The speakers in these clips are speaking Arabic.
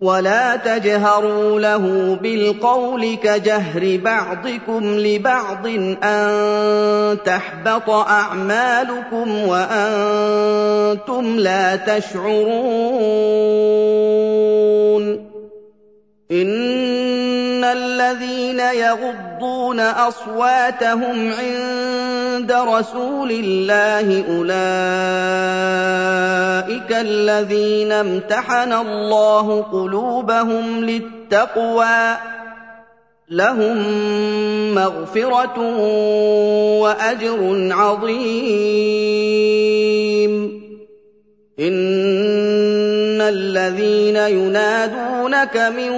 ولا تجهروا له بالقول كجهر بعضكم لبعض ان تحبط اعمالكم وأنتم لا تشعرون الذين يغضون أصواتهم عند رسول الله أولئك الذين امتحن الله قلوبهم للتقوى لهم مغفرة وأجر عظيم. إن الذين ينادونك من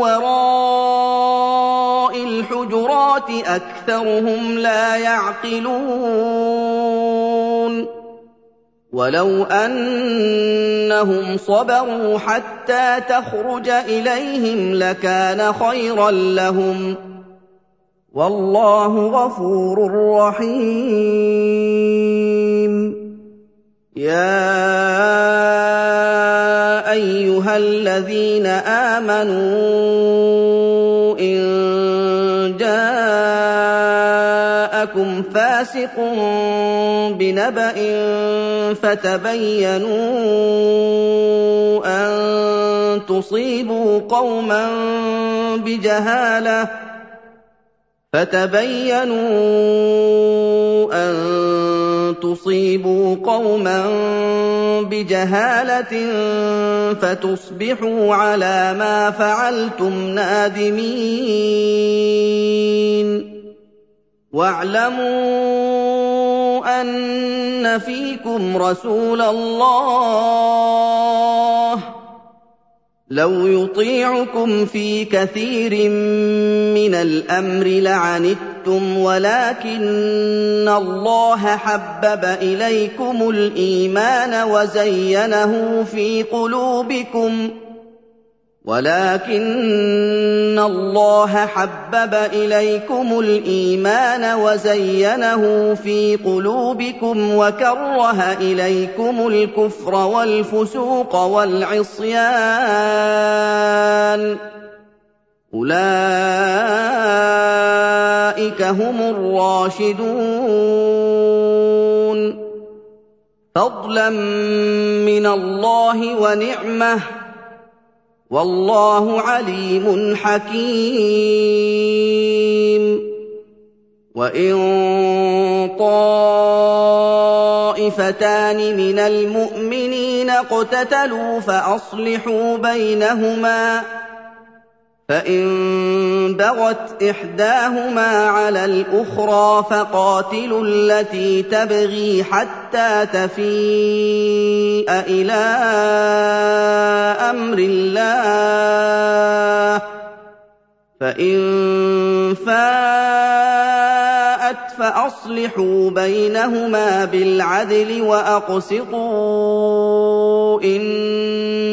وراء الحجرات أكثرهم لا يعقلون ولو أنهم صبروا حتى تخرج إليهم لكان خيرا لهم والله غفور رحيم يَا أَيُّهَا الَّذِينَ آمَنُوا إِن جَاءَكُمْ فَاسِقٌ بِنَبَإٍ فَتَبَيَّنُوا أَن تُصِيبُوا قَوْمًا بِجَهَالَةٍ فتبينوا أن تصيبوا قوما بجهالة فتصبحوا على ما فعلتم نادمين. واعلموا أن فيكم رسول الله. لو يطيعكم في كثير من الأمر لعنتم ولكن الله حبب إليكم الإيمان وزينه في قلوبكم ولكن الله حبب إليكم الإيمان وزينه في قلوبكم وكره إليكم الكفر والفسوق والعصيان أولئك هم الراشدون فضلا من الله ونعمه والله عليم حكيم وان طائفتان من المؤمنين اقتتلوا فاصلحوا بينهما فان بغت احداهما على الاخرى فقاتلوا التي تبغي حتى تفيء إلى أمر الله فان فاءت فاصلحوا بينهما بالعدل واقسطوا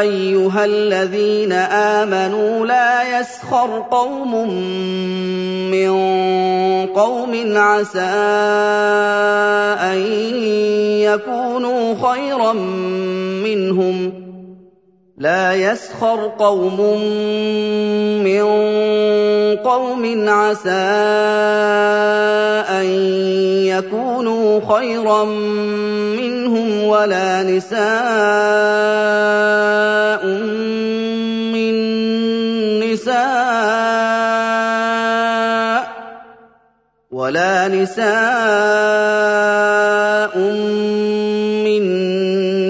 أَيُّهَا الَّذِينَ آمَنُوا لَا يَسْخَرْ قَوْمٌ مِّن قَوْمٍ عَسَىٰ أَن يَكُونُوا خَيْرًا مِّنْهُمْ. لا يسخر قوم من قوم عسى أن يكونوا خيرا منهم ولا نساء من نساء ولا نساء من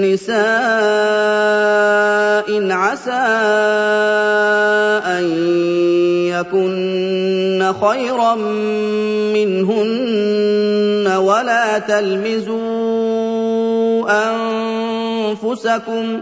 نساء عسى أن يكن خيرا منهن ولا تلمزوا أنفسكم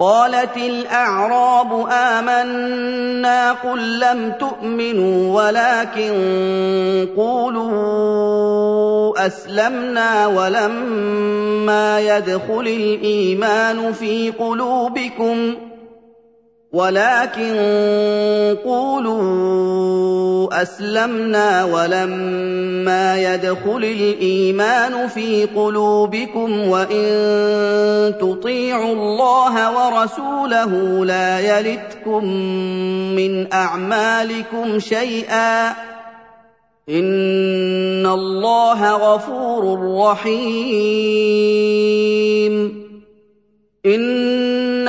قالت الأعراب آمنا قل لم تؤمنوا ولكن قولوا أسلمنا ولما يدخل الإيمان في قلوبكم ولكن قولوا اسلمنا ولما يدخل الإيمان في قلوبكم وإن تطيعوا الله ورسوله لا يلتكم من أعمالكم شيئا إن الله غفور رحيم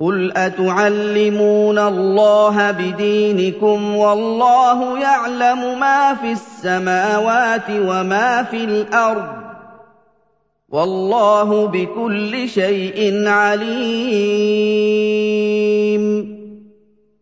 قل اتعلمون الله بدينكم والله يعلم ما في السماوات وما في الأرض والله بكل شيء عليم